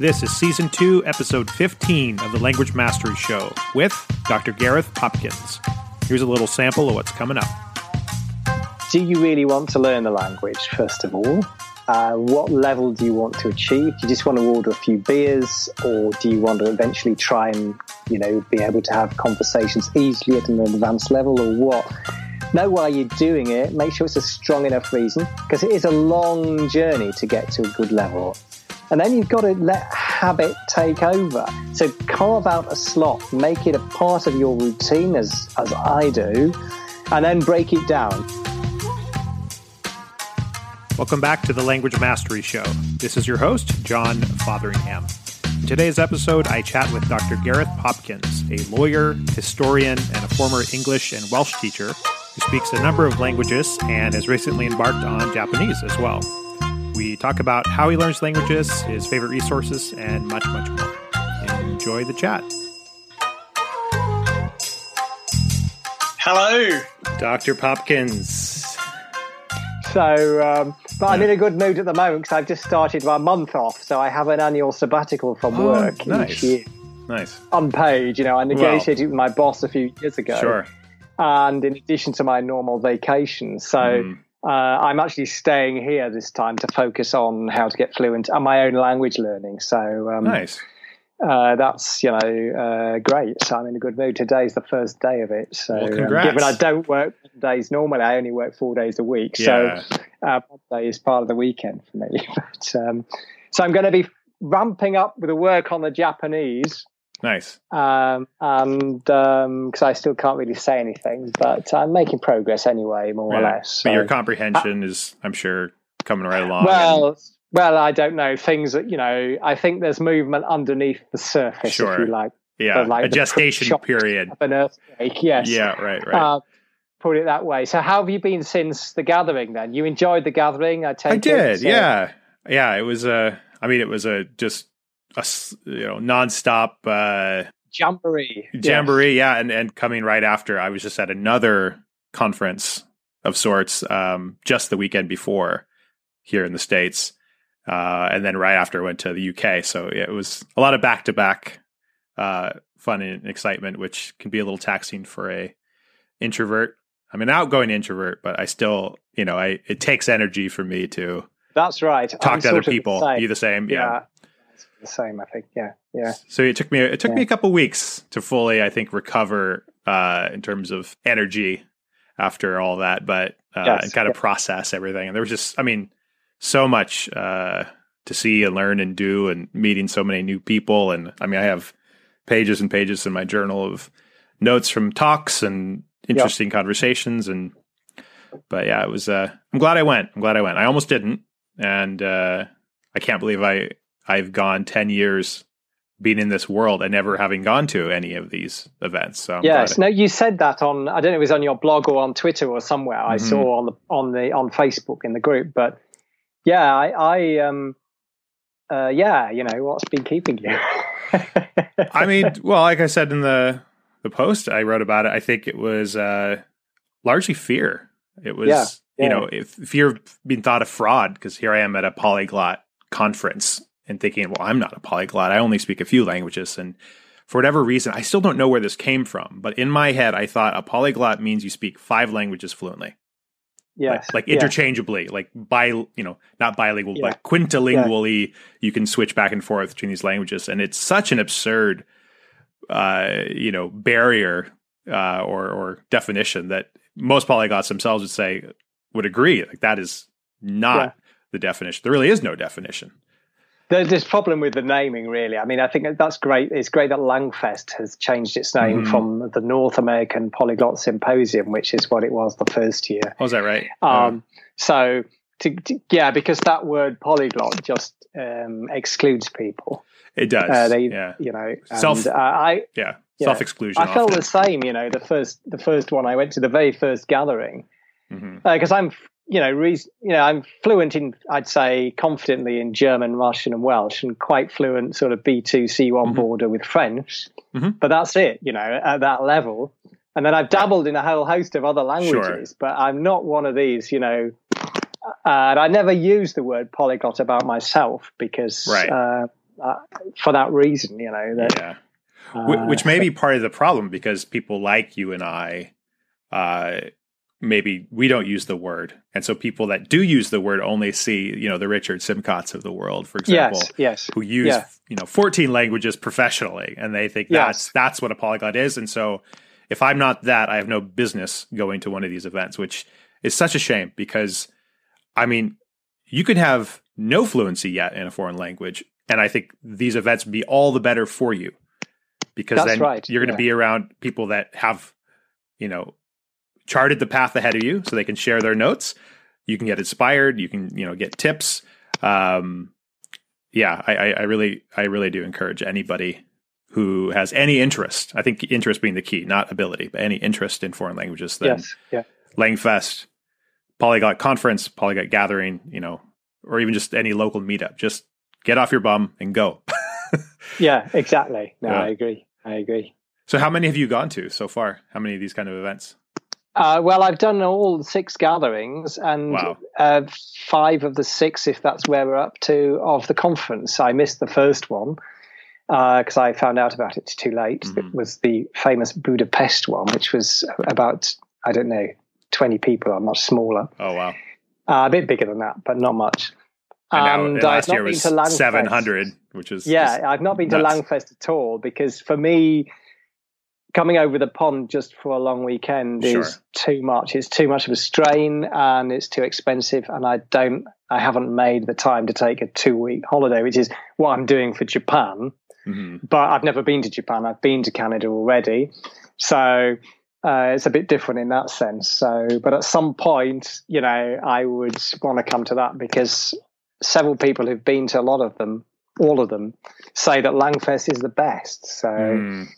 This is Season 2, Episode 15 of the Language Mastery Show with Dr. Gareth Popkins. Here's a little sample of what's coming up. Do you really want to learn the language, first of all? Uh, what level do you want to achieve? Do you just want to order a few beers, or do you want to eventually try and, you know, be able to have conversations easily at an advanced level, or what? Know why you're doing it. Make sure it's a strong enough reason, because it is a long journey to get to a good level. And then you've got to let habit take over. So carve out a slot, make it a part of your routine, as as I do, and then break it down. Welcome back to the Language Mastery Show. This is your host, John Fotheringham. In today's episode, I chat with Dr. Gareth Popkins, a lawyer, historian, and a former English and Welsh teacher who speaks a number of languages and has recently embarked on Japanese as well. We talk about how he learns languages, his favorite resources, and much, much more. Enjoy the chat. Hello. Dr. Popkins. So, um, but I'm in a good mood at the moment because I've just started my month off. So I have an annual sabbatical from Oh, work nice. each year, Nice. unpaid. You know, I negotiated with my boss a few years ago. Sure. And in addition to my normal vacation, so Mhm. Uh, I'm actually staying here this time to focus on how to get fluent and my own language learning. So um, Nice. uh, that's you know uh, great. So I'm in a good mood. Today's the first day of it. So Well, um, given I don't work days normally, I only work four days a week. Yeah. So uh, Monday is part of the weekend for me. but, um, so I'm going to be ramping up with the work on the Japanese. Nice. Um, and because I still can't really say anything, but I'm making progress anyway, more or Yeah. less. But your So- comprehension is, I'm sure, coming right along. well, well, I don't know things that you know. I think there's movement underneath the surface, Sure. if you like, And- yeah, like a gestation period. of an earthquake. Yes. Yeah, right, right. Uh, put it that way. So, how have you been since the gathering? Then you enjoyed the gathering. I take I it, did. so- Yeah, yeah. It was a. I mean, it was a just a you know nonstop uh, Jamboree. jamboree. Yeah, and and coming right after, I was just at another conference of sorts um, just the weekend before here in the states, uh, and then right after went to the UK. So yeah, it was a lot of back to back fun and excitement, which can be a little taxing for a introvert. I'm an outgoing introvert, but I still, you know, I it takes energy for me to That's right. talk I'm to other the people. same. You the same? Yeah. yeah. The same. I think. Yeah. Yeah. So it took me it took me a couple weeks to fully, I think, recover uh, in terms of energy after all that, but uh, Yes, and kind of yeah. process everything. And there was just, I mean, so much uh, to see and learn and do, and meeting so many new people. And I mean, I have pages and pages in my journal of notes from talks and interesting conversations. And but yeah, it was. Uh, I'm glad I went. I'm glad I went. I almost didn't, and uh, I can't believe I I've gone ten years being in this world and never having gone to any of these events. So I'm yes. No, you said that on. I don't know. It was on your blog or on Twitter or somewhere. I Mhm. saw on the on the on Facebook in the group. But yeah, I, I um, uh, yeah. You know, what's been keeping you? I mean, well, like I said in the the post I wrote about it, I think it was uh, largely fear. It was, Yeah, yeah. you know, if, fear of being thought of fraud because here I am at a polyglot conference and thinking, well, I'm not a polyglot. I only speak a few languages, and for whatever reason, I still don't know where this came from. But in my head, I thought a polyglot means you speak five languages fluently, yes. like, like yeah. interchangeably, like bi, you know, not bilingual, Yeah. but quintilingually. You can switch back and forth between these languages, and it's such an absurd, uh, you know, barrier uh, or or definition that most polyglots themselves would say would agree. Like that is not Yeah. the definition. There really is no definition. There- There's problem with the naming, really. I mean, I think that's great. It's great that Langfest has changed its name Mhm. from the North American Polyglot Symposium, which is what it was the first year. Oh, that right? Um, so, to, to- yeah, because that word polyglot just um, excludes people. it does. Uh, they, yeah, you know, and, Self- uh, I, yeah. yeah. Self exclusion. I felt the same. You know, the first, the first one I went to, the very first gathering, because I'm, you know, re- you know, I'm fluent in, I'd say, confidently in German, Russian, and Welsh, and quite fluent, sort of B two C one Mhm. border with French. Mhm. But that's it, you know, at that level. And then I've dabbled in a whole host of other languages, but I'm not one of these, you know. Uh, and I never use the word polyglot about myself because Right. uh, uh, for that reason. You know that. Yeah. Uh, Which may be part of the problem because people like you and I, uh, maybe we don't use the word, and so people that do use the word only see, you know, the Richard Simcotts of the world, for example, yes, yes, who use yeah. you know 14 languages professionally, and they think Yes. that's that's what a polyglot is, and so if I'm not that, I have no business going to one of these events, which is such a shame because, I mean, you could have no fluency yet in a foreign language, and I think these events be all the better for you because That's then right, you're going to yeah. be around people that have, you know, charted the path ahead of you, so they can share their notes. You can get inspired. You can, you know, get tips. Um, yeah, I, I, I really, I really do encourage anybody who has any interest. I think interest being the key, not ability, but any interest in foreign languages. Then yes, yeah, Langfest, Polyglot Conference, Polyglot Gathering, you know, or even just any local meetup. Just get off your bum and go. yeah, exactly. No, Yeah. I agree. I agree. so, how many have you gone to so far? How many of these kind of events? Uh, well, I've done all six gatherings, and Wow. uh, five of the six, if that's where we're up to, of the conference. I missed the first one because I found out about it too late. Mhm. It was the famous Budapest one, which was about I don't know twenty people, or much smaller, Oh wow! uh, a bit bigger than that, but not much. And, And last not year been was to seven hundred, which is Yeah, I've not been to. Langfest at all because for me, coming over the pond just for a long weekend Sure. is too much. It's too much of a strain and it's too expensive. And I don't, I haven't made the time to take a two week holiday, which is what I'm doing for Japan. Mhm. But I've never been to Japan. I've been to Canada already. So uh, it's a bit different in that sense. So, but at some point, you know, I would want to come to that because several people who've been to a lot of them, all of them, say that Langfest is the best. So, Mm.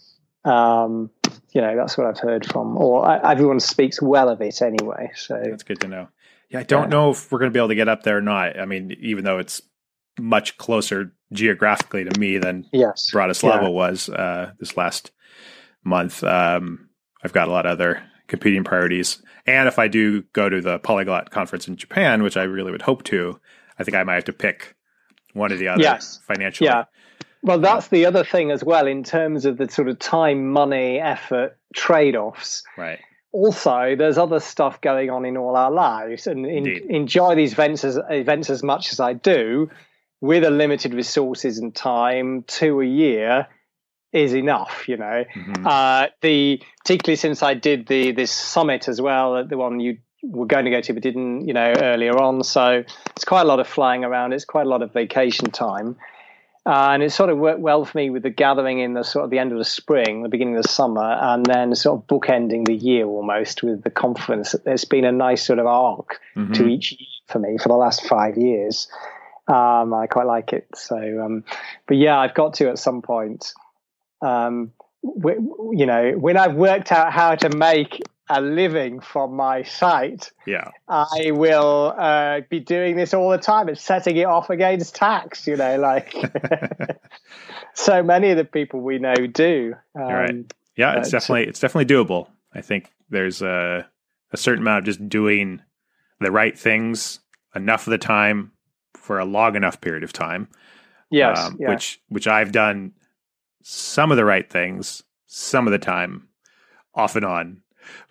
Um, you know, that's what I've heard from, or uh, everyone speaks well of it anyway. So, That's good to know. Yeah, I don't Yeah. know if we're going to be able to get up there or not. I mean, even though it's much closer geographically to me than yes, Bratislava Yeah. was uh, this last month. Um, I've got a lot of other competing priorities. And if I do go to the Polyglot conference in Japan, which I really would hope to, I think I might have to pick one or the other Yes. financially. Yeah. Well, that's the other thing as well in terms of the sort of time, money, effort trade offs. Right. also there's other stuff going on in all our lives and in, enjoy these events as, events as much as i do with a limited resources and time two a year is enough you know Mhm. uh, the particularly since i did the this summit as well the one you were going to go to but didn't you know earlier on so it's quite a lot of flying around it's quite a lot of vacation time uh, and it sort of worked well for me with the gathering in the sort of the end of the spring, the beginning of the summer, and then sort of bookending the year almost with the conference. It's been a nice sort of arc Mhm. to each year for me for the last five years. Um, I quite like it. So, um, but yeah, I've got to at some point. Um, w- you know, when I've worked out how to make a living from my site, Yeah. I will uh, be doing this all the time and setting it off against tax. You know, like so many of the people we know do. Um, right. Yeah, it's Uh, definitely it's definitely doable. I think there's a a certain amount of just doing the right things enough of the time for a long enough period of time. Yes, um, yeah. which which I've done some of the right things some of the time, off and on,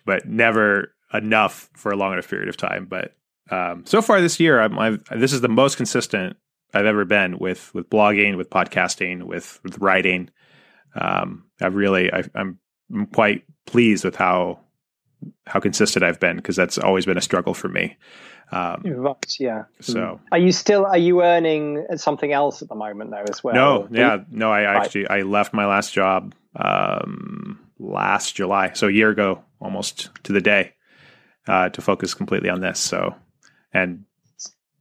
but never enough for a long enough period of time. But um, so far this year, I'm, I've, this is the most consistent I've ever been with with blogging, with podcasting, with with writing. Um, I've really I, I'm quite pleased with how how consistent I've been because that's always been a struggle for me. Um, Right, yeah. so Are you still are you earning something else at the moment though as well? No, yeah, no. I Right. actually I left my last job um, last July, so a year ago, almost to the day, uh, to focus completely on this. So, and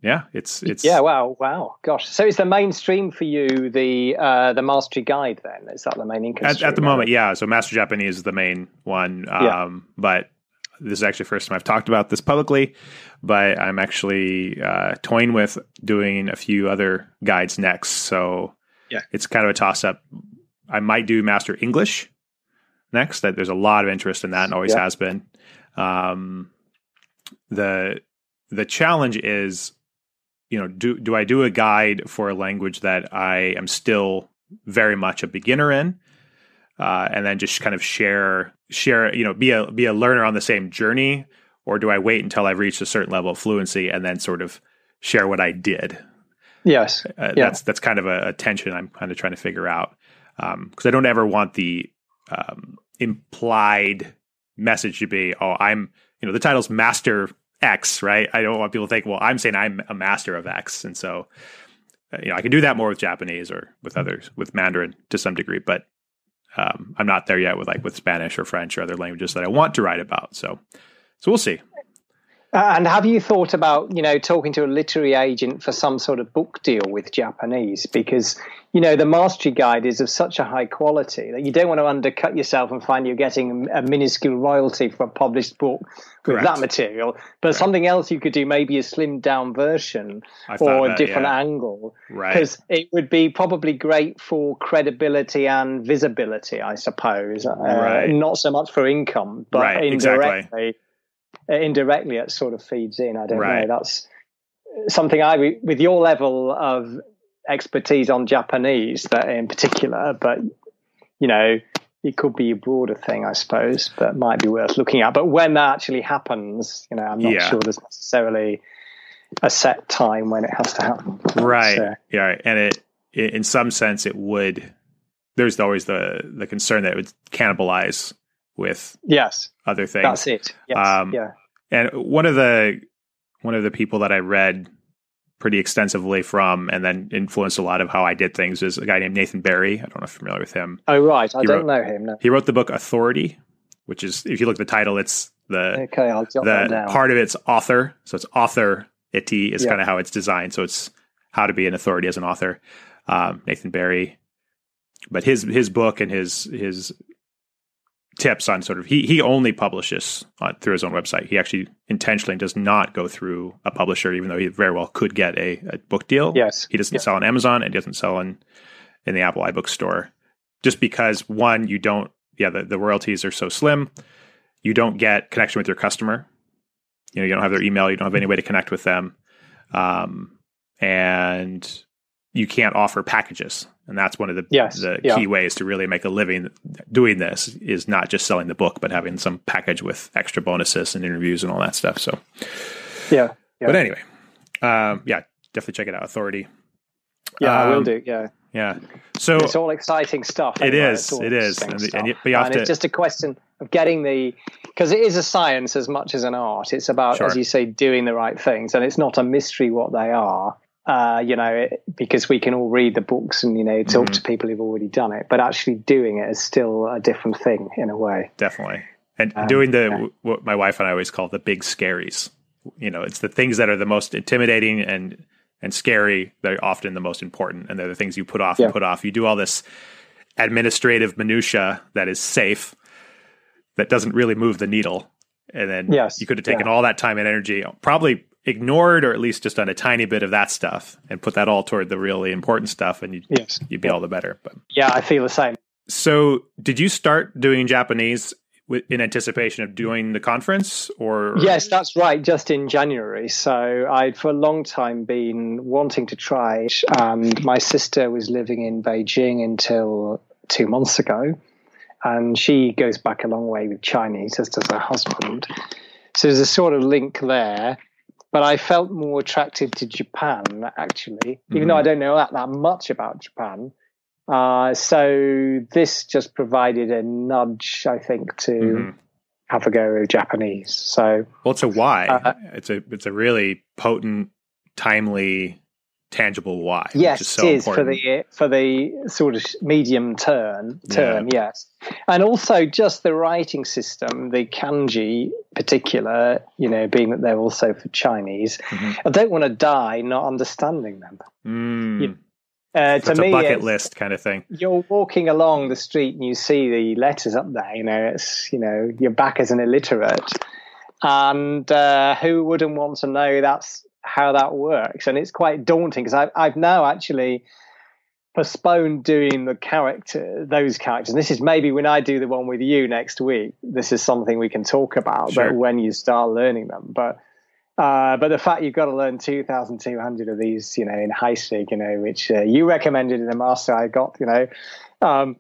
yeah, it's it's yeah, wow, wow, gosh. So is the mainstream for you the uh, the mastery guide then? Is that the main income at, at the moment, yeah. So, Master Japanese is the main one, um, Yeah. but this is actually the first time I've talked about this publicly. But I'm actually uh, toying with doing a few other guides next. So, Yeah. it's kind of a toss up. I might do Master English next. That there's a lot of interest in that, and always Yeah. has been. Um, the the challenge is you know, do do I do a guide for a language that I am still very much a beginner in, uh, and then just kind of share share you know be a be a learner on the same journey, or do I wait until I've reached a certain level of fluency and then sort of share what I did? Yes, uh, yeah. that's that's kind of a, a, tension I'm kind of trying to figure out because um, I don't ever want the um, implied message to be, oh, I'm you know the title's Master X, right? I don't want people to think, well, I'm saying I'm a master of X, and so uh, you know I can do that more with Japanese or with others with Mandarin to some degree, but um, I'm not there yet with like with Spanish or French or other languages that I want to write about. So so we'll see. Uh, and have you thought about, you know, talking to a literary agent for some sort of book deal with Japanese? Because, you know, the mastery guide is of such a high quality that you don't want to undercut yourself and find you're getting a minuscule royalty for a published book with Correct. that material. But right. something else you could do, maybe a slimmed down version or a different yeah. angle. Right. Because it would be probably great for credibility and visibility, I suppose. Uh, right. Not so much for income, but right. indirectly. Exactly Uh, indirectly it sort of feeds in. I don't right. know. That's something I, with your level of expertise on Japanese, that in particular, but you know, it could be a broader thing, I suppose, that might be worth looking at. But when that actually happens, you know, I'm not yeah. sure there's necessarily a set time when it has to happen. Right. So. Yeah. And it, it, in some sense, it would. There's always the the concern that it would cannibalize with yes other things. That's it. Yes. Um, yeah. And one of the one of the people that I read pretty extensively from and then influenced a lot of how I did things is a guy named Nathan Barry. I don't know if you're familiar with him. Oh right, I he don't wrote, know him. No. He wrote the book Authority, which is if you look at the title, it's the okay. I'll jot the down. part of it's author, so it's author. It is yeah. kind of how it's designed. So it's how to be an authority as an author. Um, Nathan Barry, but his his book and his his tips on sort of he he only publishes on, through his own website. He actually intentionally does not go through a publisher, even though he very well could get a, a book deal. Yes, he doesn't sell on Amazon and he doesn't sell in in the Apple iBook store, just because one you don't yeah the, the royalties are so slim, you don't get connection with your customer. You know you don't have their email, you don't have any way to connect with them, um, and you can't offer packages. And that's one of the, yes, the yeah. key ways to really make a living doing this is not just selling the book but having some package with extra bonuses and interviews and all that stuff. So yeah, yeah. but anyway um, yeah definitely check it out. Authority. Yeah um, i will um, do yeah. yeah. So it's all exciting stuff anyway. it is it is. and, and, you, you and to, it's just a question of getting the because it is a science as much as an art. It's about sure. as you say doing the right things. And it's not a mystery what they are uh, you know, because we can all read the books and, you know, talk mm-hmm. to people who've already done it, but actually doing it is still a different thing in a way. Definitely. And um, doing the, yeah. what my wife and I always call the big scaries, you know, it's the things that are the most intimidating and, and scary. They're often the most important. And they're the things you put off yeah. and put off. You do all this administrative minutia that is safe, that doesn't really move the needle. And then yes. you could have taken yeah. all that time and energy, probably ignored or at least just done a tiny bit of that stuff and put that all toward the really important stuff and you'd, yes. you'd be all the better but yeah i feel the same. So did you start doing japanese in anticipation of doing the conference or? Yes that's right just in january. So i'd for a long time been wanting to try and my sister was living in beijing until two months ago and she goes back a long way with chinese as does her husband. So there's a sort of link there but I felt more attracted to Japan actually, even though I mm-hmm. don't know that, that much about Japan. Uh, so this just provided a nudge, I think, to mm-hmm. have a go at Japanese. So well, it's a why. Uh, it's a it's a really potent, timely tangible why. Yes, is so it is important. for the for the sort of medium term term. Yeah. Yes, and also just the writing system, the kanji, particular. You know, being that they're also for Chinese, mm-hmm. I don't want to die not understanding them. Mm. You, uh, to me, a bucket list kind of thing. You're walking along the street and you see the letters up there. You know, it's you know you're back as an illiterate, and uh, who wouldn't want to know that's how that works, and it's quite daunting because I've I've now actually postponed doing the character those characters. And this is maybe when I do the one with you next week. This is something we can talk about, sure. but when you start learning them, but. Uh, but the fact you've got to learn 2,200 of these, you know, in Heisig, you know, which uh, you recommended in the mastery guide, you know, um,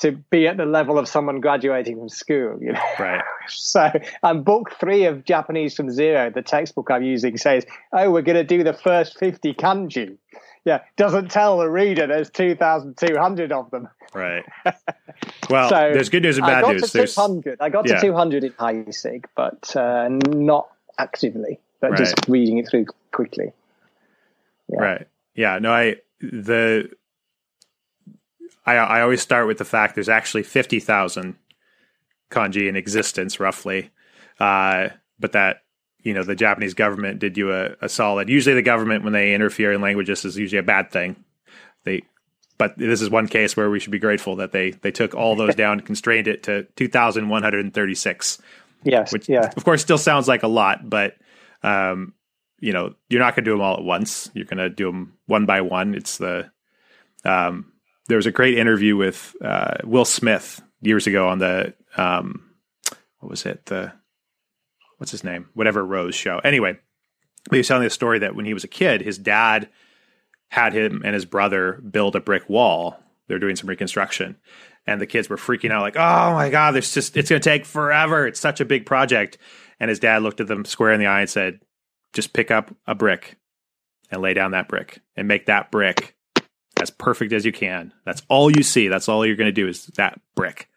to be at the level of someone graduating from school, you know. Right. So, and book three of Japanese from Zero, the textbook I'm using, says, "Oh, we're going to do the first 50 kanji." Yeah, doesn't tell the reader there's 2,200 of them. Right. Well, so there's good news and bad I got news. To 200. I got yeah. to 200 in Heisig, but uh, not actively, but Right. just reading it through quickly. Yeah. Right. Yeah. No, I the I I always start with the fact there's actually fifty thousand kanji in existence, roughly. Uh, but that you know the Japanese government did you a, a solid. Usually, the government when they interfere in languages is usually a bad thing. They, but this is one case where we should be grateful that they they took all those down and constrained it to two thousand one hundred and thirty six Yes. which yeah. of course still sounds like a lot, but um, you know you're not going to do them all at once. You're going to do them one by one. It's the um, there was a great interview with uh, Will Smith years ago on the um, what was it the what's his name whatever Rose show. Anyway, he was telling the story that when he was a kid, his dad had him and his brother build a brick wall. They're doing some reconstruction, and the kids were freaking out, like, "Oh my god, there's just it's going to take forever. It's such a big project." And his dad looked at them square in the eye and said, "Just pick up a brick and lay down that brick and make that brick as perfect as you can. That's all you see. That's all you're going to do is that brick,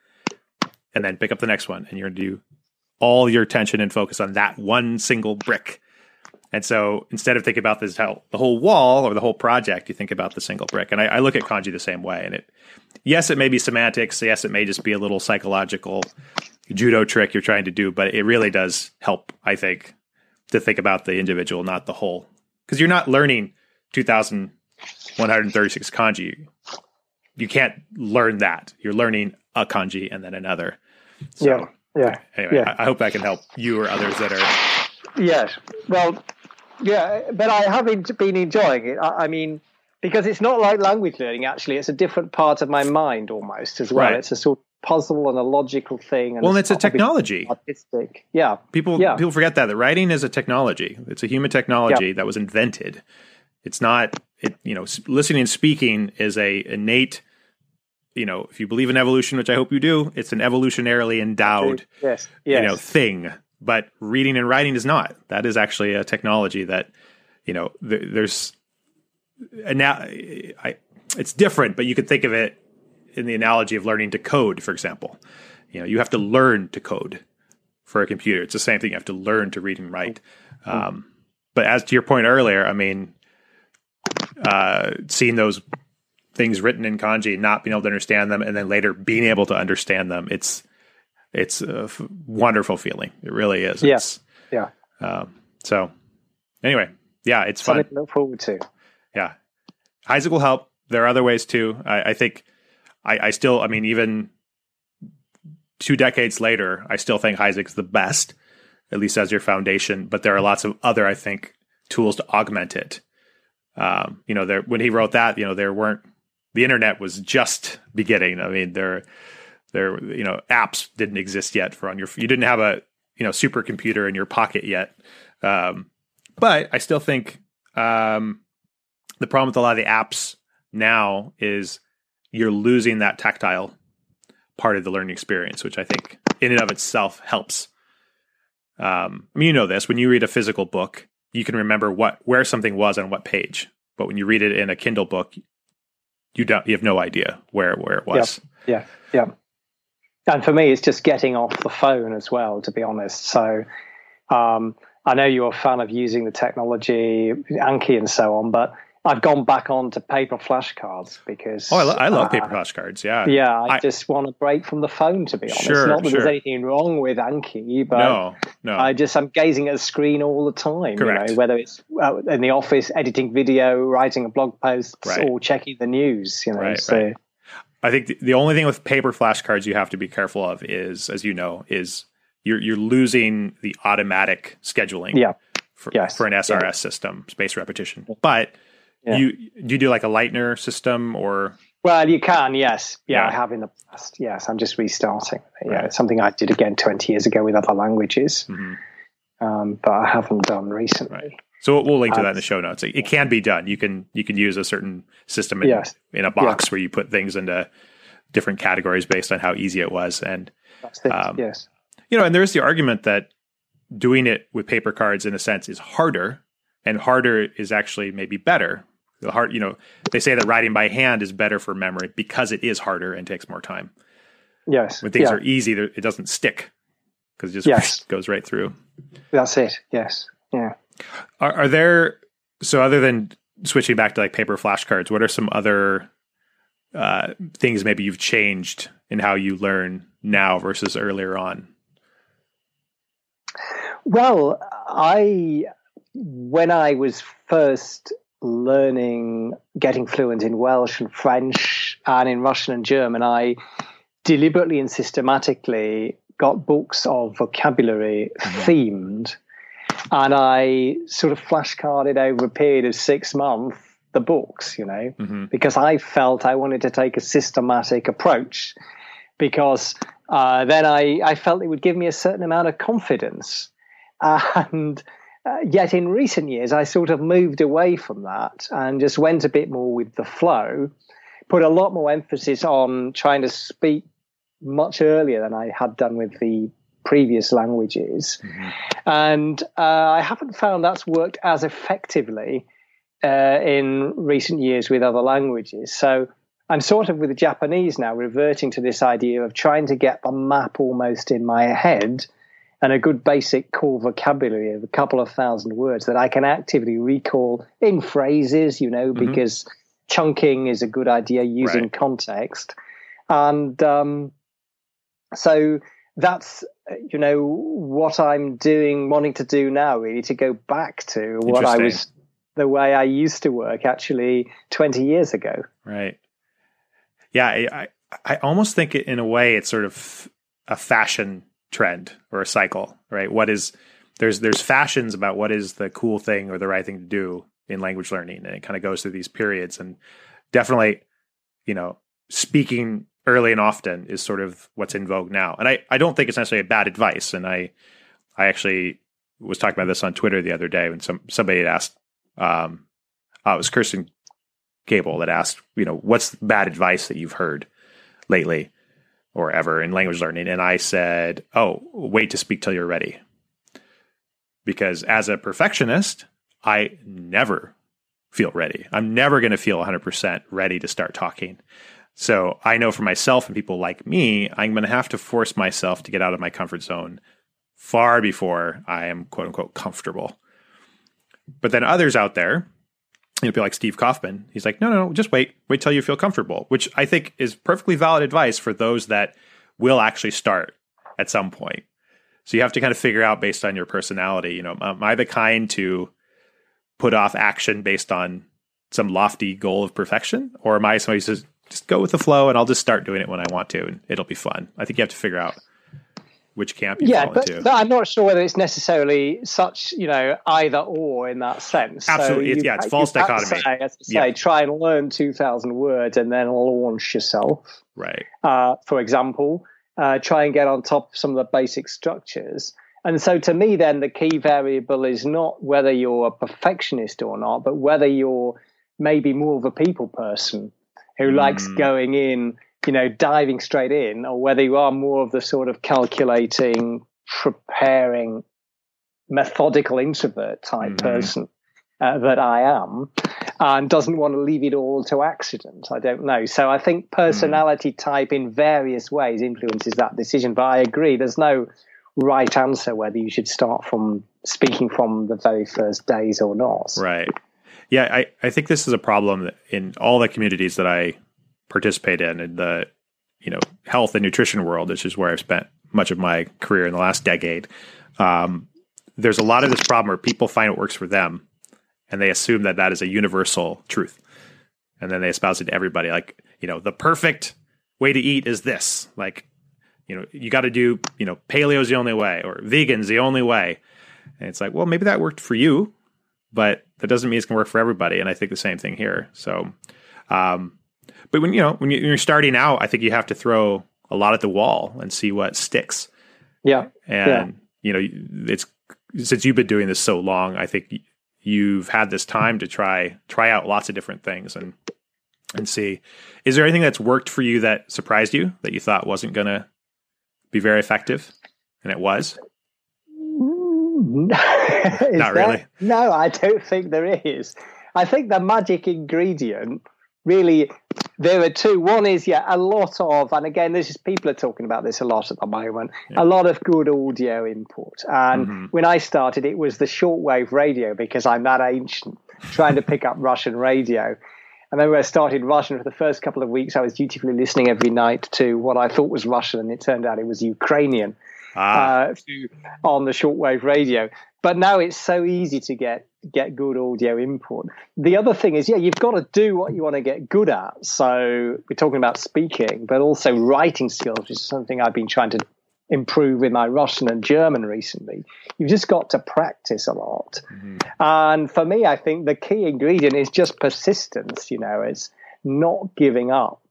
and then pick up the next one, and you're going to do all your attention and focus on that one single brick." And so instead of thinking about this how the whole wall or the whole project, you think about the single brick. And I, I look at kanji the same way. And it, yes, it may be semantics. Yes, it may just be a little psychological judo trick you're trying to do, but it really does help, I think, to think about the individual, not the whole. Because you're not learning 2,136 kanji. You can't learn that. You're learning a kanji and then another. So, yeah. Yeah. Anyway, Yeah. I, I hope that can help you or others that are. Yes. Well, yeah, but I have been enjoying it. I, I mean, because it's not like language learning, actually. It's a different part of my mind almost as well. Right. It's a sort of puzzle and a logical thing. And Well, it's a technology. Artistic. Yeah. People Yeah. people forget that The writing is a technology. It's a human technology that was invented. It's not it. You know, listening and speaking is a innate. You know, if you believe in evolution, which I hope you do, it's an evolutionarily endowed Yes. Yes. you know thing. But reading and writing is not. That is actually a technology that you know th- there's. Now, I it's different, but you could think of it in the analogy of learning to code, for example. You know, you have to learn to code for a computer. It's the same thing. You have to learn to read and write. Um, but as to your point earlier, I mean, uh, seeing those things written in kanji, not being able to understand them, and then later being able to understand them, it's it's a f- wonderful feeling. It really is. Yeah. Yeah. um, so anyway, yeah, it's fun. Something to look forward to. Yeah. Heisig will help. There are other ways too. I, I think I, I still, I mean, even two decades later, I still think Heisig's the best, at least as your foundation. But there are lots of other, I think, tools to augment it. Um, you know, there when he wrote that, you know, there weren't the internet was just beginning. I mean, there, there, you know, apps didn't exist yet for on your. You didn't have a you know supercomputer in your pocket yet. Um, but I still think um, the problem with a lot of the apps now is you're losing that tactile part of the learning experience, which I think in and of itself helps. Um, I mean, you know this when you read a physical book, you can remember what where something was on what page, but when you read it in a Kindle book, you don't you have no idea where where it was. Yeah. Yeah. And for me, it's just getting off the phone as well, to be honest. So um, I know you're a fan of using the technology, Anki and so on, but I've gone back on to paper flashcards because. Oh, I, lo- I love uh, paper flashcards. Yeah, Yeah, I, I- just want to break from the phone, to be honest. Sure, Not that sure. there's anything wrong with Anki, but no, no, I just I'm gazing at a screen all the time. Correct. You know, whether it's uh, in the office editing video, writing a blog post, Right. or checking the news. You know, Right, so right. I think the, the only thing with paper flashcards you have to be careful of is, as you know, is you're you're losing the automatic scheduling. Yeah. For, Yes. for an SRS system, space repetition. But Yeah. you do you do like a Leitner system or well, you can. Yes, yeah, Yeah. I have in the past. Yes, I'm just restarting. Yeah, Right. it's something I did again 20 years ago with other languages. Mhm. um, but I haven't done recently. Right. So we'll link to that in the show notes. It, it, can be done. You can you can use a certain system in, yes. in a box where you put things into different categories based on how easy it was. And um, yes, you know, and there's the argument that doing it with paper cards in a sense is harder, and harder is actually maybe better. The heart, you know, they say that writing by hand is better for memory because it is harder and takes more time. Yes, when things yeah. are easy, it doesn't stick because it just yes. goes right through. That's it. Yes. Yeah. Are, are, there so other than switching back to like paper flashcards? What are some other uh, things maybe you've changed in how you learn now versus earlier on? Well, I when I was first learning, getting fluent in Welsh and French and in Russian and German, I deliberately and systematically got books of vocabulary mm-hmm. themed and I sort of flashcarded over a period of six months the books, you know, mm-hmm. because I felt I wanted to take a systematic approach because uh, then I, I felt it would give me a certain amount of confidence. And uh, yet in recent years, I sort of moved away from that and just went a bit more with the flow, put a lot more emphasis on trying to speak much earlier than I had done with the previous languages. Mm-hmm. And uh, I haven't found that's worked as effectively uh, in recent years with other languages. So I'm sort of with the Japanese now reverting to this idea of trying to get the map almost in my head and a good basic core vocabulary of a couple of thousand words that I can actively recall in phrases, you know, mm-hmm. because chunking is a good idea using right. context. And um, so that's you know what I'm doing, wanting to do now, really to go back to what I was the way I used to work actually 20 years ago. Right. Yeah, I I almost think it, in a way it's sort of a fashion trend or a cycle, right? What is there's there's fashions about what is the cool thing or the right thing to do in language learning, and it kind of goes through these periods. And definitely, you know, speaking early and often is sort of what's in vogue now. And I, I don't think it's necessarily a bad advice. And I I actually was talking about this on Twitter the other day when some somebody had asked um uh, it was Kerstin Cable that asked, you know, what's bad advice that you've heard lately or ever in language learning? And I said, Oh, wait to speak till you're ready. Because as a perfectionist, I never feel ready. I'm never going to feel 100% ready to start talking. So I know for myself and people like me, I'm going to have to force myself to get out of my comfort zone far before I am quote unquote comfortable. But then others out there, you know, people like Steve Kaufmann. he's like, no, no, no, just wait, wait till you feel comfortable, which I think is perfectly valid advice for those that will actually start at some point. So you have to kind of figure out based on your personality, you know, am I the kind to put off action based on some lofty goal of perfection? Or am I somebody who says, just go with the flow and I'll just start doing it when I want to and it'll be fun. I think you have to figure out which camp you yeah, fall but, into. but I'm not sure whether it's necessarily such, you know, either or in that sense. Absolutely. So it's, yeah, it's false dichotomy. Say, as I say, yeah. try and learn 2,000 words and then launch yourself. Right. Uh, for example, uh, try and get on top of some of the basic structures. And so to me, then, the key variable is not whether you're a perfectionist or not, but whether you're maybe more of a people person who mm. likes going in, you know, diving straight in, or whether you are more of the sort of calculating, preparing, methodical introvert type mm. person uh, that I am, and doesn't want to leave it all to accident. I don't know. So I think personality mm. type in various ways influences that decision. But I agree, there's no right answer whether you should start from speaking from the very first days or not. Right. Yeah, I, I think this is a problem in all the communities that I participate in, in the you know health and nutrition world, which is where I've spent much of my career in the last decade. Um, there's a lot of this problem where people find what works for them, and they assume that that is a universal truth, and then they espouse it to everybody. Like you know, the perfect way to eat is this. Like you know, you got to do you know, paleo is the only way, or vegan's the only way. And it's like, well, maybe that worked for you, but that doesn't mean it's going to work for everybody. And I think the same thing here. So, um, but when you know when you're starting out, I think you have to throw a lot at the wall and see what sticks. Yeah, and yeah. you know it's since you've been doing this so long, I think you've had this time to try try out lots of different things and and see. Is there anything that's worked for you that surprised you that you thought wasn't going to be very effective, and it was? Mm. Not really. No, I don't think there is. I think the magic ingredient really there are two. One is yeah, a lot of, and again, this is people are talking about this a lot at the moment. Yeah. A lot of good audio input. And mm-hmm. when I started, it was the shortwave radio because I'm that ancient, trying to pick up Russian radio. And then when I started Russian for the first couple of weeks, I was dutifully listening every night to what I thought was Russian, and it turned out it was Ukrainian ah. uh, on the shortwave radio. But now it's so easy to get get good audio input. The other thing is, yeah, you've got to do what you want to get good at. So we're talking about speaking, but also writing skills, which is something I've been trying to improve with my Russian and German recently. You've just got to practice a lot. Mm-hmm. And for me, I think the key ingredient is just persistence, you know, it's not giving up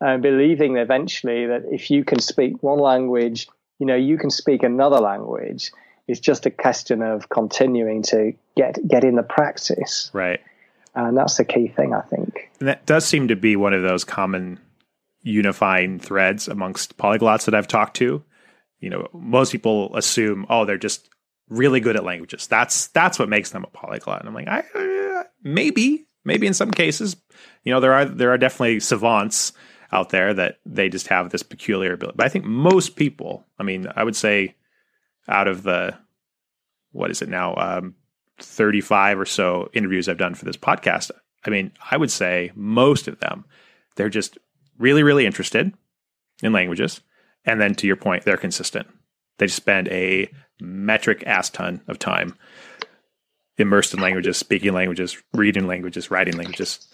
and believing eventually that if you can speak one language, you know, you can speak another language it's just a question of continuing to get get in the practice. Right. And that's the key thing, I think. And that does seem to be one of those common unifying threads amongst polyglots that I've talked to. You know, most people assume, oh, they're just really good at languages. That's that's what makes them a polyglot. And I'm like, I, uh, maybe, maybe in some cases, you know, there are there are definitely savants out there that they just have this peculiar ability. But I think most people, I mean, I would say out of the what is it now um, 35 or so interviews I've done for this podcast, I mean, I would say most of them they're just really really interested in languages and then to your point they're consistent. They spend a metric ass ton of time immersed in languages, speaking languages, reading languages, writing languages.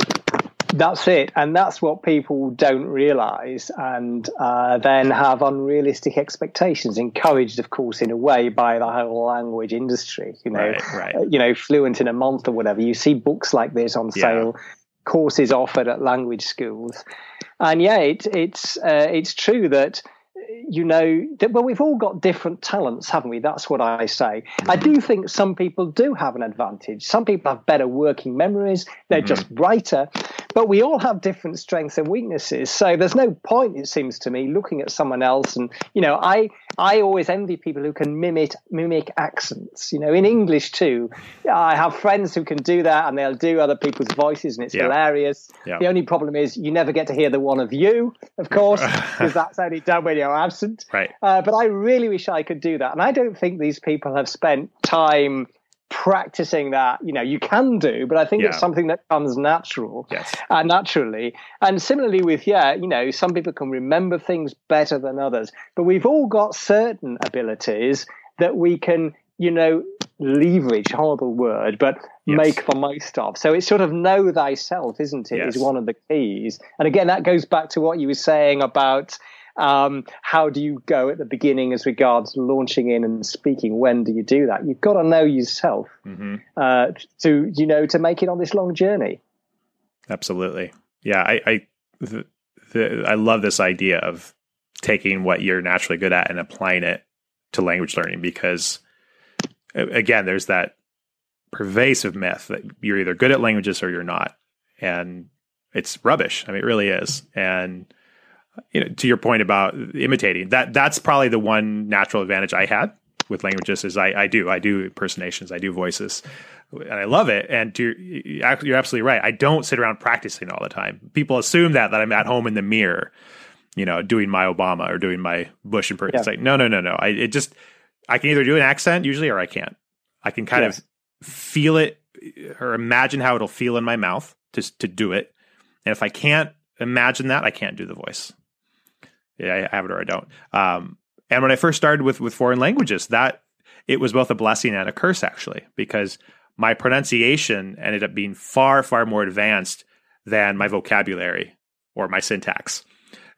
That's it, and that's what people don't realise, and uh, then have unrealistic expectations. Encouraged, of course, in a way by the whole language industry. You know, right, right. Uh, you know, fluent in a month or whatever. You see books like this on sale, courses offered at language schools, and yeah, it, it's uh, it's true that you know that well we've all got different talents haven't we? That's what i say. I do think some people do have an advantage. Some people have better working memories. They're mm-hmm. just brighter. But we all have different strengths and weaknesses. So there's no point it seems to me looking at someone else. And you know i i always envy people who can mimic mimic accents. You know in english too i have friends who can do that and they'll do other people's voices and it's yeah. hilarious. Yeah. the only problem is you never get to hear the one of you of course because that's only done when you're absent. Right. Uh, but I really wish I could do that. And I don't think these people have spent time practicing that you know you can do but i think yeah. it's something that comes natural yes. uh, naturally and similarly with yeah you know some people can remember things better than others but we've all got certain abilities that we can you know leverage horrible word but yes. make the most of so it's sort of know thyself isn't it? Yes. Is one of the keys and again that goes back to what you were saying about um, how do you go at the beginning as regards launching in and speaking? When do you do that? You've got to know yourself mm-hmm. uh, to you know to make it on this long journey. Absolutely, yeah. I I, the, the, I love this idea of taking what you're naturally good at and applying it to language learning because again, there's that pervasive myth that you're either good at languages or you're not, and it's rubbish. I mean, it really is, and you know, to your point about imitating, that that's probably the one natural advantage I had with languages is I, I do I do impersonations, I do voices, and I love it. And to, you're absolutely right. I don't sit around practicing all the time. People assume that that I'm at home in the mirror, you know, doing my Obama or doing my Bush impression. Yeah. It's like no, no, no, no. I it just I can either do an accent usually or I can't. I can kind yes. of feel it or imagine how it'll feel in my mouth to to do it. And if I can't imagine that, I can't do the voice. Yeah, I have it or I don't. Um, and when I first started with with foreign languages, that it was both a blessing and a curse actually, because my pronunciation ended up being far far more advanced than my vocabulary or my syntax.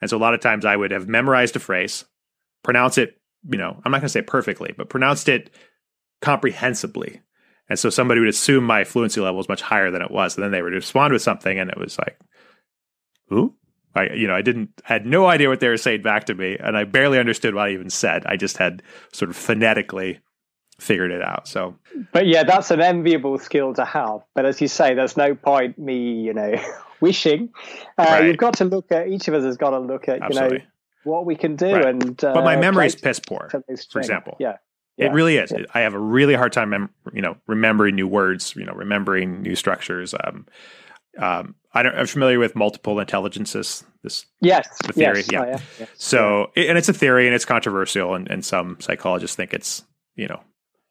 And so a lot of times I would have memorized a phrase, pronounce it, you know, I'm not going to say perfectly, but pronounced it comprehensibly. And so somebody would assume my fluency level was much higher than it was. And then they would respond with something and it was like, ooh, I, you know, I didn't had no idea what they were saying back to me, and I barely understood what I even said. I just had sort of phonetically figured it out. So, but yeah, that's an enviable skill to have. But as you say, there's no point me, you know, wishing. Uh, right. You've got to look at each of us has got to look at Absolutely. you know what we can do. Right. And uh, but my memory is piss poor. For example, yeah. Yeah. It really is. Yeah. I have a really hard time, mem- you know, remembering new words, you know, remembering new structures. Um, um, I don't, I'm familiar with multiple intelligences. This yes, the theory, yes. yeah. Oh, yeah. Yes. So, and it's a theory, and it's controversial, and, and some psychologists think it's you know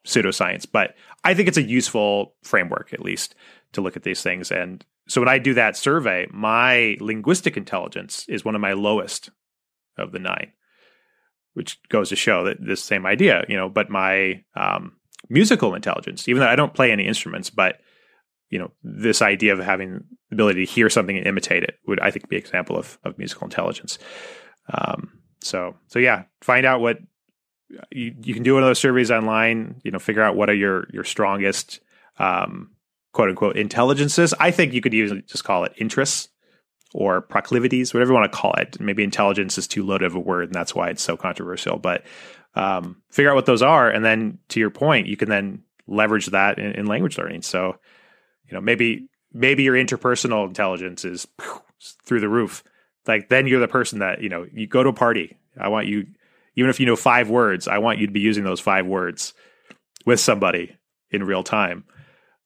pseudoscience, but I think it's a useful framework at least to look at these things. And so when I do that survey, my linguistic intelligence is one of my lowest of the nine, which goes to show that this same idea, you know, but my um, musical intelligence, even though I don't play any instruments, but you know, this idea of having the ability to hear something and imitate it would, I think, be an example of, of musical intelligence. Um, so, so yeah, find out what you, you can do one of those surveys online, you know, figure out what are your, your strongest, um, quote unquote intelligences. I think you could usually just call it interests or proclivities, whatever you want to call it. Maybe intelligence is too loaded of a word, and that's why it's so controversial. But um, figure out what those are, and then to your point, you can then leverage that in, in language learning. So, you know, maybe maybe your interpersonal intelligence is through the roof. Like then you're the person that you know you go to a party. I want you, even if you know five words, I want you to be using those five words with somebody in real time.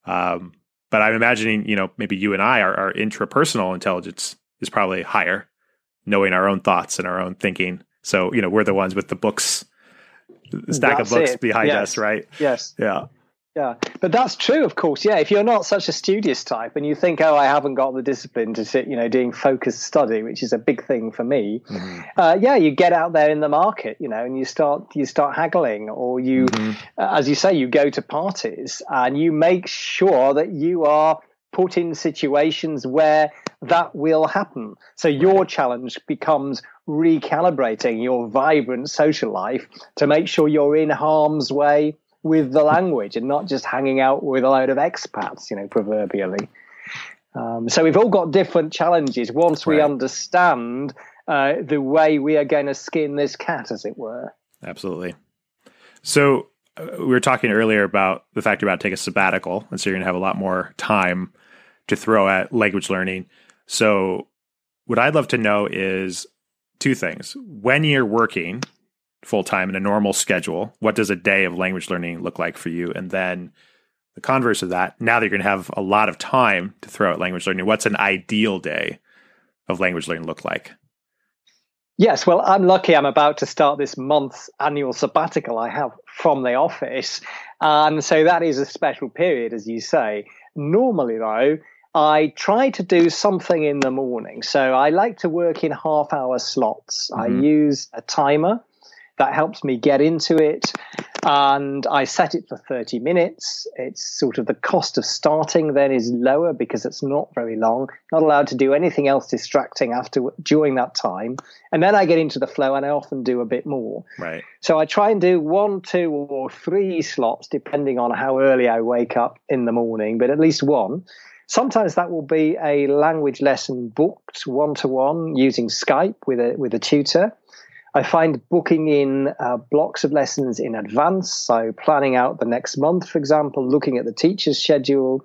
Um, but I'm imagining, you know, maybe you and I, our, our intrapersonal intelligence is probably higher, knowing our own thoughts and our own thinking. So, you know, we're the ones with the books, the stack that's of books it. behind yes. us, right? Yes. Yeah. Yeah, but that's true, of course. Yeah, if you're not such a studious type and you think, oh, I haven't got the discipline to sit, you know, doing focused study, which is a big thing for me. Mm-hmm. Uh, yeah, you get out there in the market, you know, and you start you start haggling, or you, mm-hmm. uh, as you say, you go to parties and you make sure that you are put in situations where that will happen. So your challenge becomes recalibrating your vibrant social life to make sure you're in harm's way with the language and not just hanging out with a load of expats, you know, proverbially. Um, so we've all got different challenges once we understand uh, the way we are going to skin this cat, as it were. Absolutely. So uh, we were talking earlier about the fact you're about to take a sabbatical, and so you're going to have a lot more time to throw at language learning. So what I'd love to know is two things: when you're working full time in a normal schedule, what does a day of language learning look like for you? And then the converse of that, now that you're going to have a lot of time to throw at language learning, what's an ideal day of language learning look like? Yes, well, I'm lucky I'm about to start this month's annual sabbatical I have from the office. And so that is a special period, as you say. Normally, though, I try to do something in the morning. So I like to work in half hour slots. Mm-hmm. I use a timer that helps me get into it. And I set it for 30 minutes. It's sort of the cost of starting then is lower because it's not very long. Not allowed to do anything else distracting after during that time. And then I get into the flow and I often do a bit more. Right. So I try and do one, two, or three slots depending on how early I wake up in the morning, but at least one. Sometimes that will be a language lesson booked one to one using Skype with a with a tutor. I find booking in uh, blocks of lessons in advance, so planning out the next month, for example, looking at the teacher's schedule,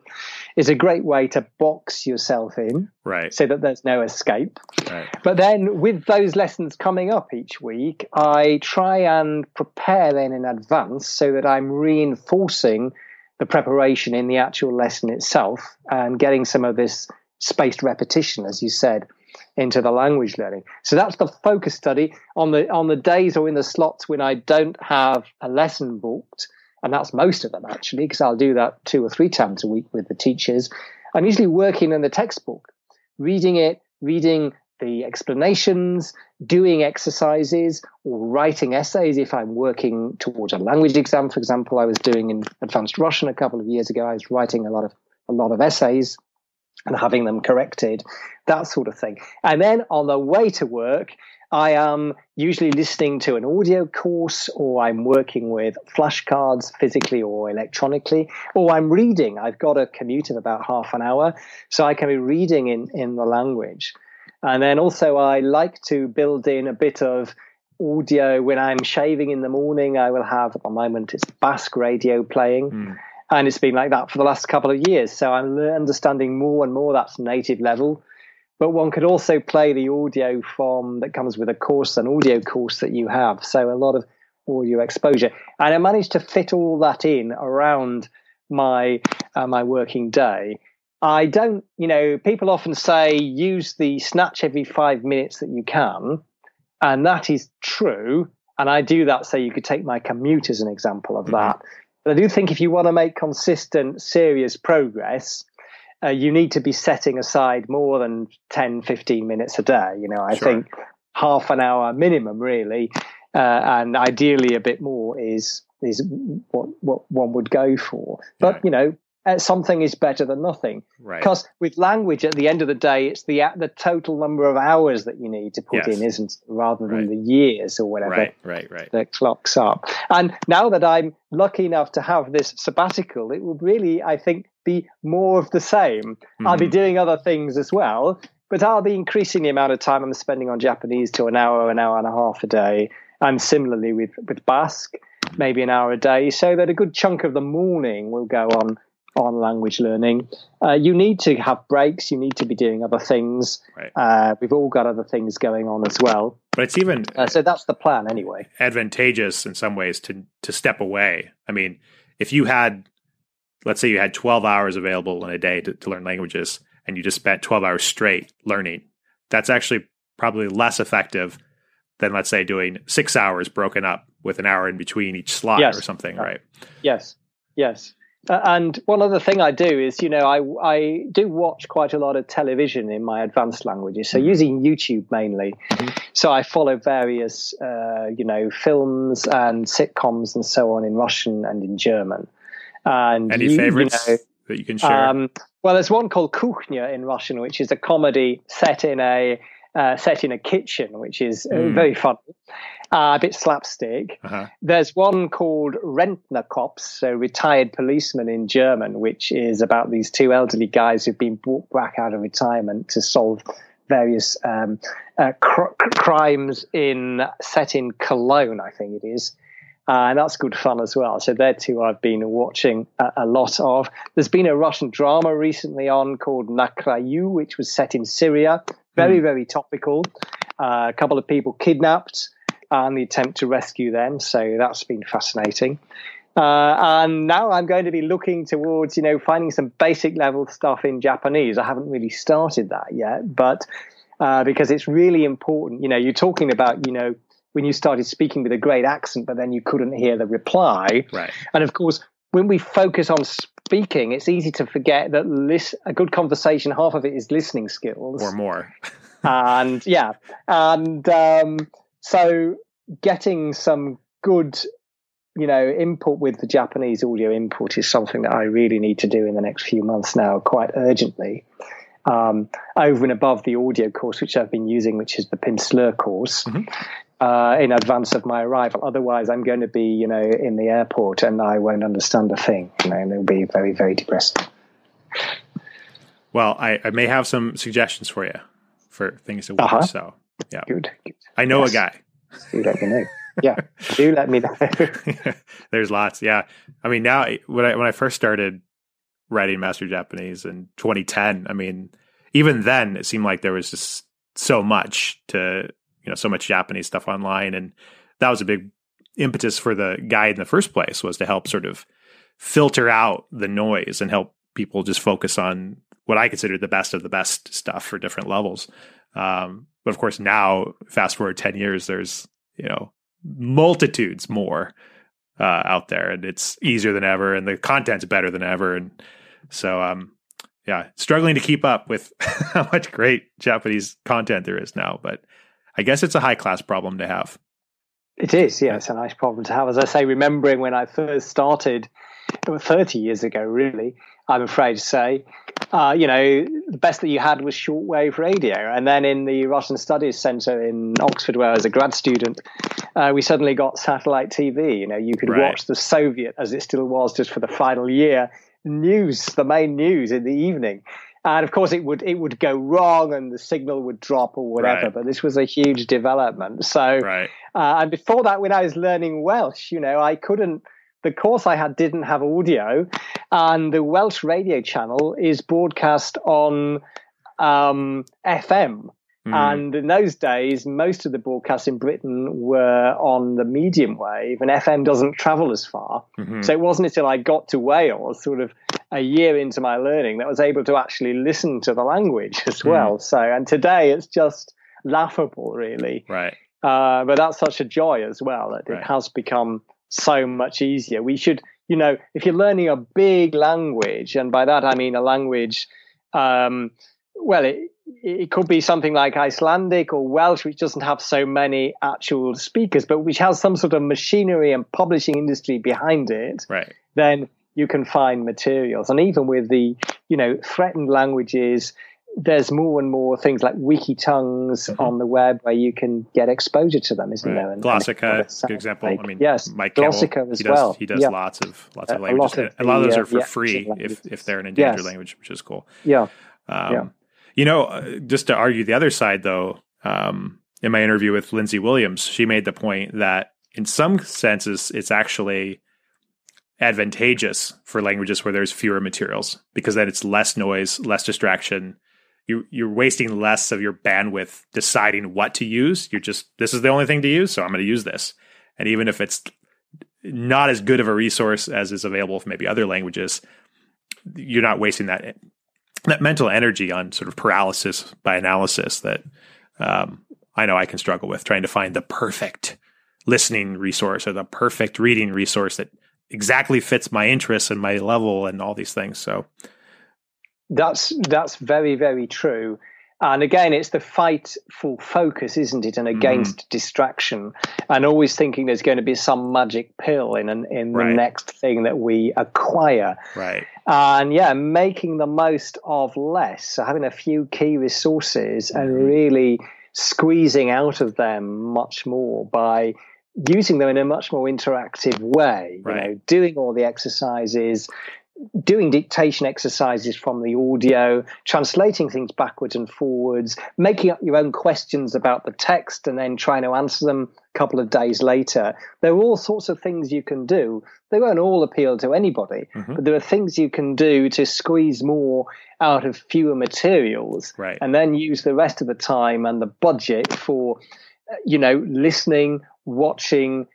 is a great way to box yourself in, right? So that there's no escape. Right. But then, with those lessons coming up each week, I try and prepare then in advance so that I'm reinforcing the preparation in the actual lesson itself and getting some of this spaced repetition, as you said into the language learning. So that's the focus study on the on the days or in the slots when I don't have a lesson booked, and that's most of them actually, because I'll do that two or three times a week with the teachers. I'm usually working in the textbook, reading it, reading the explanations, doing exercises, or writing essays if I'm working towards a language exam. For example, I was doing in advanced Russian a couple of years ago. I was writing a lot of a lot of essays and having them corrected, that sort of thing. And then on the way to work, I am usually listening to an audio course, or I'm working with flashcards physically or electronically, or I'm reading. I've got a commute of about half an hour, so I can be reading in, in the language. And then also, I like to build in a bit of audio when I'm shaving in the morning. I will have at the moment it's Basque radio playing. Mm. And it's been like that for the last couple of years. So I'm understanding more and more that's native level. But one could also play the audio from that comes with a course, an audio course that you have. So a lot of audio exposure. And I managed to fit all that in around my uh, my working day. I don't, you know, people often say use the snatch every five minutes that you can. And that is true. And I do that so you could take my commute as an example of mm-hmm. But I do think if you want to make consistent, serious progress, uh, you need to be setting aside more than 10, 15 minutes a day. You know, I sure. think half an hour minimum, really, uh, and ideally a bit more is is what what one would go for. But you know, something is better than nothing. Right. Because with language, at the end of the day, it's the the total number of hours that you need to put yes. in, isn't it? rather than right. the years or whatever. Right, right, right. That clocks up. And now that I'm lucky enough to have this sabbatical, it will really, I think, be more of the same. Mm-hmm. I'll be mm-hmm. doing other things as well, but I'll be increasing the amount of time I'm spending on Japanese to an hour, an hour and a half a day. And similarly with, with Basque, maybe an hour a day, so that a good chunk of the morning will go on on language learning. Uh, you need to have breaks. You need to be doing other things. Right. Uh, we've all got other things going on as well. But it's even uh, so that's the plan anyway. Advantageous in some ways to to step away. I mean, if you had, let's say, you had twelve hours available in a day to, to learn languages, and you just spent twelve hours straight learning, that's actually probably less effective than let's say doing six hours broken up with an hour in between each slot yes. or something, right? Yes. Yes. Uh, and one other thing I do is, you know, I, I do watch quite a lot of television in my advanced languages, so mm-hmm. using YouTube mainly. Mm-hmm. So I follow various, uh, you know, films and sitcoms and so on in Russian and in German. And any you, favorites you know, that you can share? Um, well, there's one called Kuchnia in Russian, which is a comedy set in a uh, set in a kitchen, which is mm. very funny, uh, a bit slapstick. Uh-huh. There's one called Rentner Cops, so retired policemen in German, which is about these two elderly guys who've been brought back out of retirement to solve various um, uh, cr- crimes in set in Cologne, I think it is. Uh, and that's good fun as well. So there too, I've been watching a, a, lot of. There's been a Russian drama recently on called Nakrayu, which was set in Syria, very, mm. very topical. Uh, a couple of people kidnapped and the attempt to rescue them. So that's been fascinating. Uh, and now I'm going to be looking towards, you know, finding some basic level stuff in Japanese. I haven't really started that yet, but uh, because it's really important. You know, you're talking about, you know, when you started speaking with a great accent, but then you couldn't hear the reply. Right. And of course, when we focus on speaking, it's easy to forget that lis- a good conversation, half of it is listening skills or more. and yeah, and um, so getting some good, you know, input with the Japanese audio input is something that I really need to do in the next few months now, quite urgently. Um, over and above the audio course, which I've been using, which is the Pimsleur course. Mm-hmm uh, in advance of my arrival. Otherwise, I'm going to be, you know, in the airport and I won't understand a thing. You know, and it'll be very, very depressing. Well, I, I may have some suggestions for you for things to watch. Uh-huh. So, yeah, good. good. I know yes. a guy. Do let me know. Yeah, do let me know. There's lots. Yeah, I mean, now when I when I first started writing Master Japanese in 2010, I mean, even then it seemed like there was just so much to you know so much Japanese stuff online, and that was a big impetus for the guide in the first place was to help sort of filter out the noise and help people just focus on what I consider the best of the best stuff for different levels. Um, but of course, now fast forward ten years, there's you know multitudes more uh, out there, and it's easier than ever, and the content's better than ever, and so um, yeah, struggling to keep up with how much great Japanese content there is now, but I guess it's a high class problem to have. It is, yeah, it's a nice problem to have. As I say, remembering when I first started, 30 years ago, really, I'm afraid to say, uh, you know, the best that you had was shortwave radio. And then in the Russian Studies Centre in Oxford, where I was a grad student, uh, we suddenly got satellite TV. You know, you could right. watch the Soviet, as it still was just for the final year, news, the main news in the evening. And of course it would it would go wrong and the signal would drop or whatever. Right. But this was a huge development. So Right. uh, and before that, when I was learning Welsh, you know, I couldn't. The course I had didn't have audio, and the Welsh radio channel is broadcast on um, FM. Mhm. And in those days, most of the broadcasts in Britain were on the medium wave, and FM doesn't travel as far. Mhm. So it wasn't until I got to Wales, sort of a year into my learning, that was able to actually listen to the language as Hmm. well. So, and today it's just laughable, really. Right. Uh, but that's such a joy as well that Right. it has become so much easier. We should, you know, if you're learning a big language, and by that I mean a language, um, well, it, it could be something like Icelandic or Welsh, which doesn't have so many actual speakers, but which has some sort of machinery and publishing industry behind it, Right. then you can find materials. And even with the, you know, threatened languages, there's more and more things like Wikitongues Mhm. on the web where you can get exposure to them, isn't Right. there? And- and Glossika, it's good example. like- I mean, yes, Mike Campbell, as he does, well. He does yeah, lots of lots A- of a languages. lot of a lot of those are for the free if if they're an endangered Yes. language, which is cool. yeah, Um, Yeah. You know, uh, just to argue the other side, though, um, in my interview with Lindsay Williams, she made the point that in some senses, it's actually advantageous for languages where there's fewer materials because then it's less noise, less distraction. You, you're wasting less of your bandwidth deciding what to use. You're just, this is the only thing to use, so I'm going to use this. And even if it's not as good of a resource as is available for maybe other languages, you're not wasting that that mental energy on sort of paralysis by analysis that um, I know I can struggle with trying to find the perfect listening resource or the perfect reading resource that exactly fits my interests and my level and all these things. So that's that's very very true. And again, it's the fight for focus, isn't it? And against distraction, and always thinking there's going to be some magic pill in an, in Right. the next thing that we acquire. right, and yeah, making the most of less. So having a few key resources and Mhm. really squeezing out of them much more by using them in a much more interactive way. You Right. know, doing all the exercises, doing dictation exercises from the audio, translating things backwards and forwards, making up your own questions about the text and then trying to answer them a couple of days later. There are all sorts of things you can do. They won't all appeal to anybody, Mhm. but there are things you can do to squeeze more out of fewer materials right, and then use the rest of the time and the budget for you know listening watching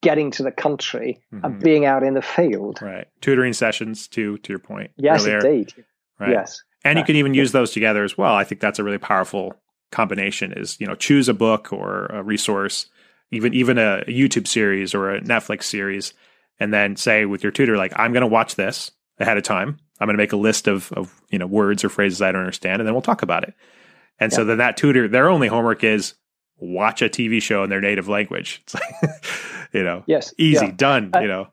getting to the country Mhm. and being out in the field right. Tutoring sessions, too, to your point. yes earlier, indeed Right. yes and you can even use those together as well. I think that's a really powerful combination. Is you know choose a book or a resource, even even a, YouTube series or a Netflix series, and then say with your tutor like I'm going to watch this ahead of time. I'm going to make a list of of you know words or phrases I don't understand, and then we'll talk about it. And so then that tutor, their only homework is watch a TV show in their native language. It's like you know yes easy yeah. done. Uh, you know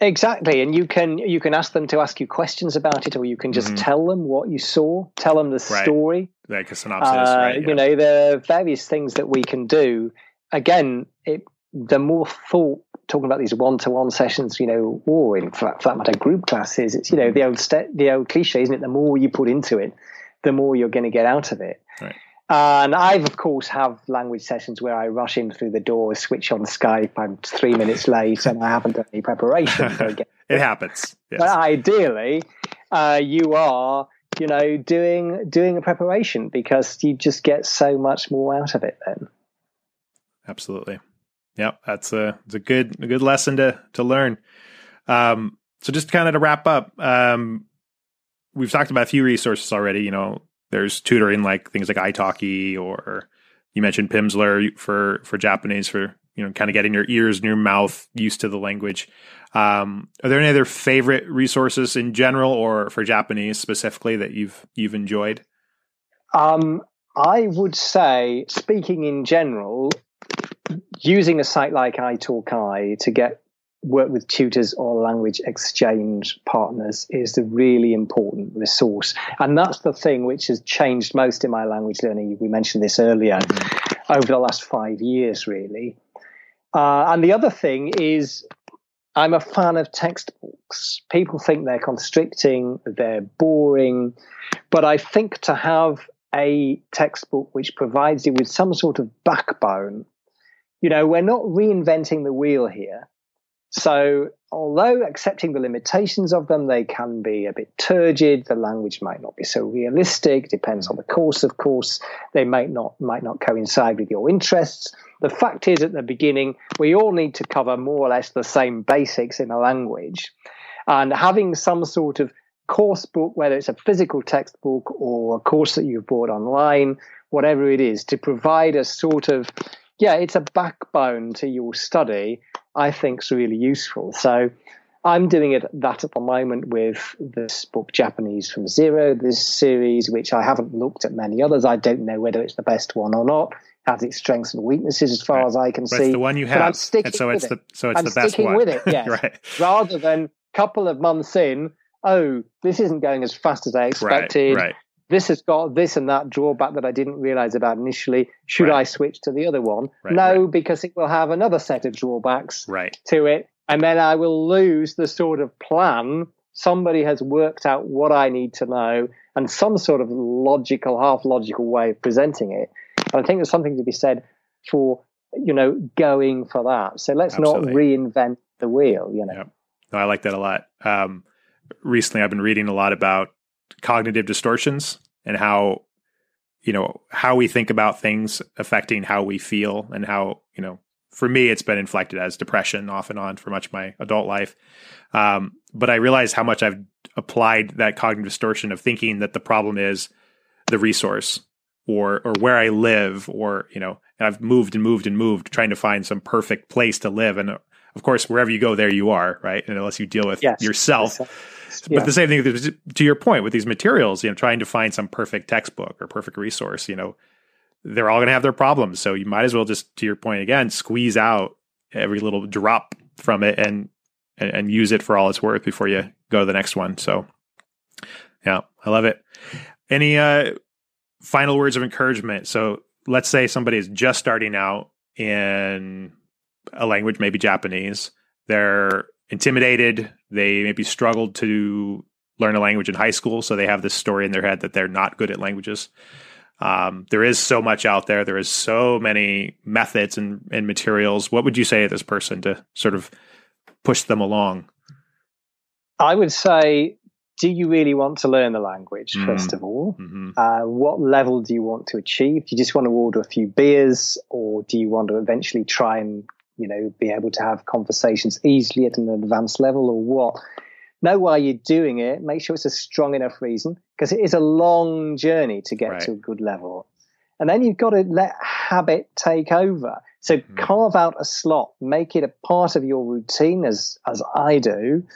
exactly and you can you can ask them to ask you questions about it or you can just Mhm. tell them what you saw tell them the Right. story like a synopsis, Uh, right? You know, there are various things that we can do. Again, it, the more thought talking about these one-to-one sessions, you know, or in fact, for that matter, group classes. It's you know the old st- the old cliche, isn't it? The more you put into it, the more you're going to get out of it. Right. And I've of course have language sessions where I rush in through the door, switch on Skype. I'm three minutes late, and I haven't done any preparation. it happens. Yes. but ideally, uh, you are, you know, doing doing a preparation because you just get so much more out of it. Then, Absolutely. Yeah, that's a it's a good a good lesson to to learn. Um, so just kind of to wrap up, um, we've talked about a few resources already. You know, there's tutoring like things like italki, or you mentioned Pimsleur for for Japanese for you know kind of getting your ears and your mouth used to the language. Um, are there any other favorite resources in general, or for Japanese specifically that you've you've enjoyed? um, I would say, speaking in general, using a site like iTalki to get work with tutors or language exchange partners is the really important resource. And that's the thing which has changed most in my language learning. We mentioned this earlier over the last five years, really. Uh, and the other thing is I'm a fan of textbooks. People think they're constricting, they're boring, but I think to have a textbook which provides you with some sort of backbone, you know, we're not reinventing the wheel here. So, although accepting the limitations of them, they can be a bit turgid. The language might not be so realistic. Depends on the course, of course. They might not might not coincide with your interests. The fact is, at the beginning, we all need to cover more or less the same basics in a language, and having some sort of course book, whether it's a physical textbook or a course that you've bought online, whatever it is, to provide a sort of yeah, it's a backbone to your study I think is really useful. So I'm doing it that at the moment with this book Japanese from Zero, this series, which I haven't looked at many others. I don't know whether it's the best one or not. Has its strengths and weaknesses as far right. as I can but see. It's the one you have. But I'm sticking and so it's the so it's I'm the best sticking one. with it, yes. right. Rather than a couple of months in, oh, this isn't going as fast as I expected. Right, right this has got this and that drawback that I didn't realize about initially. Should right. I switch to the other one? Right, no, right. because it will have another set of drawbacks to it. And then I will lose the sort of plan. Somebody has worked out what I need to know and some sort of logical, half logical way of presenting it. And I think there's something to be said for, you know, going for that. So let's Absolutely. not reinvent the wheel, you know. Yep. No, I like that a lot. Um, recently, I've been reading a lot about cognitive distortions and how you know how we think about things affecting how we feel and how you know for me it's been inflected as depression off and on for much of my adult life. Um, but i realize how much i've applied that cognitive distortion of thinking that the problem is the resource or or where i live or you know i've moved and moved and moved trying to find some perfect place to live. And of course wherever you go there you are right? And unless you deal with yes. yourself yeah. But the same thing to your point with these materials, you know, trying to find some perfect textbook or perfect resource, you know, they're all going to have their problems. So you might as well just, to your point again, squeeze out every little drop from it and, and, and use it for all it's worth before you go to the next one. So, yeah, I love it. Any uh, final words of encouragement? So let's say somebody is just starting out in a language, maybe Japanese. They're intimidated. They maybe struggled to learn a language in high school, so they have this story in their head that they're not good at languages. Um, there is so much out there. There is so many methods and, and materials. What would you say to this person to sort of push them along? I would say, do you really want to learn the language, mm. first of all? Mm-hmm. Uh, what level do you want to achieve? Do you just want to order a few beers, or do you want to eventually try and you know, be able to have conversations easily at an advanced level or what. Know why you're doing it. Make sure it's a strong enough reason because it is a long journey to get right. to a good level. And then you've got to let habit take over. So mm-hmm. carve out a slot, make it a part of your routine as, as I do,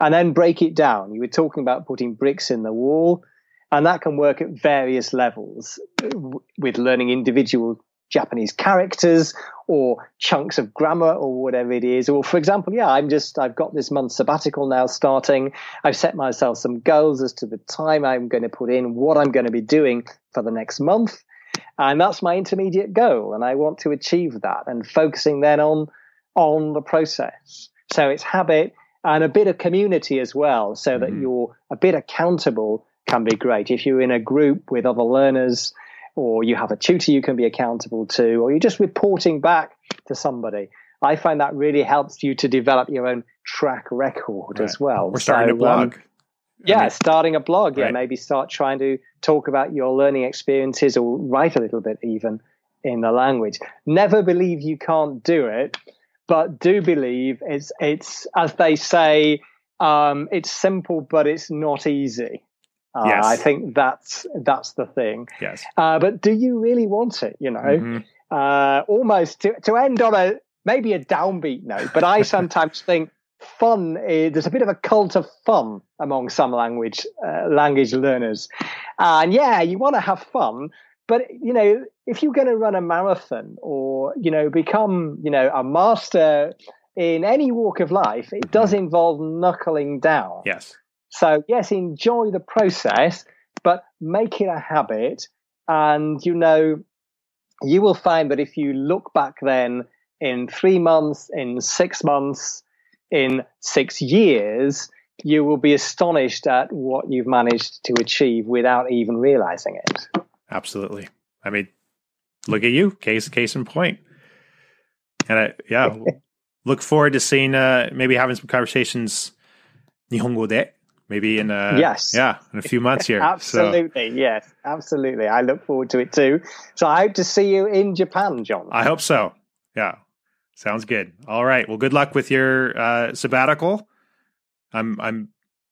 and then break it down. You were talking about putting bricks in the wall, and that can work at various levels with learning individual Japanese characters or chunks of grammar or whatever it is. Or, for example, yeah, I'm just, I've got this month sabbatical now starting. I've set myself some goals as to the time I'm going to put in, what I'm going to be doing for the next month. And that's my intermediate goal. And I want to achieve that and focusing then on, on the process. So it's habit and a bit of community as well, so that mm-hmm. you're a bit accountable can be great. If you're in a group with other learners, or you have a tutor you can be accountable to, or you're just reporting back to somebody. I find that really helps you to develop your own track record right. as well. Or starting so, a blog. Um, yeah, I mean, starting a blog. Right. Yeah, maybe start trying to talk about your learning experiences or write a little bit even in the language. Never believe you can't do it, but do believe it's it's as they say, um, it's simple, but it's not easy. Uh, yes. I think that's that's the thing. Yes. Uh, but do you really want it? You know, mm-hmm. uh, almost to to end on a maybe a downbeat note. But I sometimes think fun. Is, there's a bit of a cult of fun among some language uh, language learners, and yeah, you want to have fun. But you know, if you're going to run a marathon or you know become you know a master in any walk of life, it does mm-hmm. involve knuckling down. Yes. So, yes, enjoy the process, but make it a habit. And, you know, you will find that if you look back then in three months, in six months, in six years, you will be astonished at what you've managed to achieve without even realizing it. Absolutely. I mean, look at you, case case in point. And I, yeah, look forward to seeing uh, maybe having some conversations Nihongo de maybe in a yes. yeah in a few months here. Absolutely so. yes absolutely. I look forward to it too. So i hope to see you in japan john. I hope so. Yeah sounds good. All right well good luck with your uh, sabbatical. I'm i'm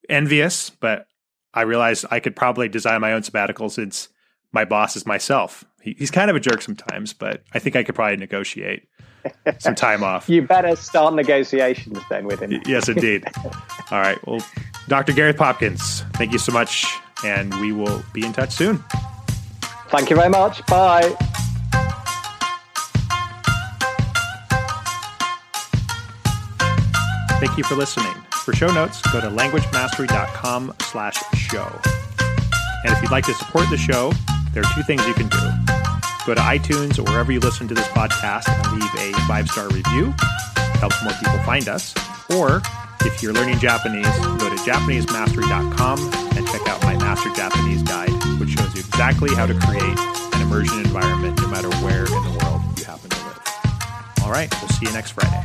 envious but i realize i could probably design my own sabbatical since my boss is myself he, he's kind of a jerk sometimes but i think i could probably negotiate some time off. You better start negotiations then with him. yes, indeed. All right. Well, Dr. Gareth Popkins, thank you so much, and we will be in touch soon. Thank you very much. Bye. Thank you for listening. For show notes, go to languagemastery.com slash show. And if you'd like to support the show, there are two things you can do. Go to iTunes or wherever you listen to this podcast and leave a five star review. It helps more people find us. Or if you're learning Japanese, go to JapaneseMastery.com and check out my Master Japanese Guide, which shows you exactly how to create an immersion environment no matter where in the world you happen to live. All right, we'll see you next Friday.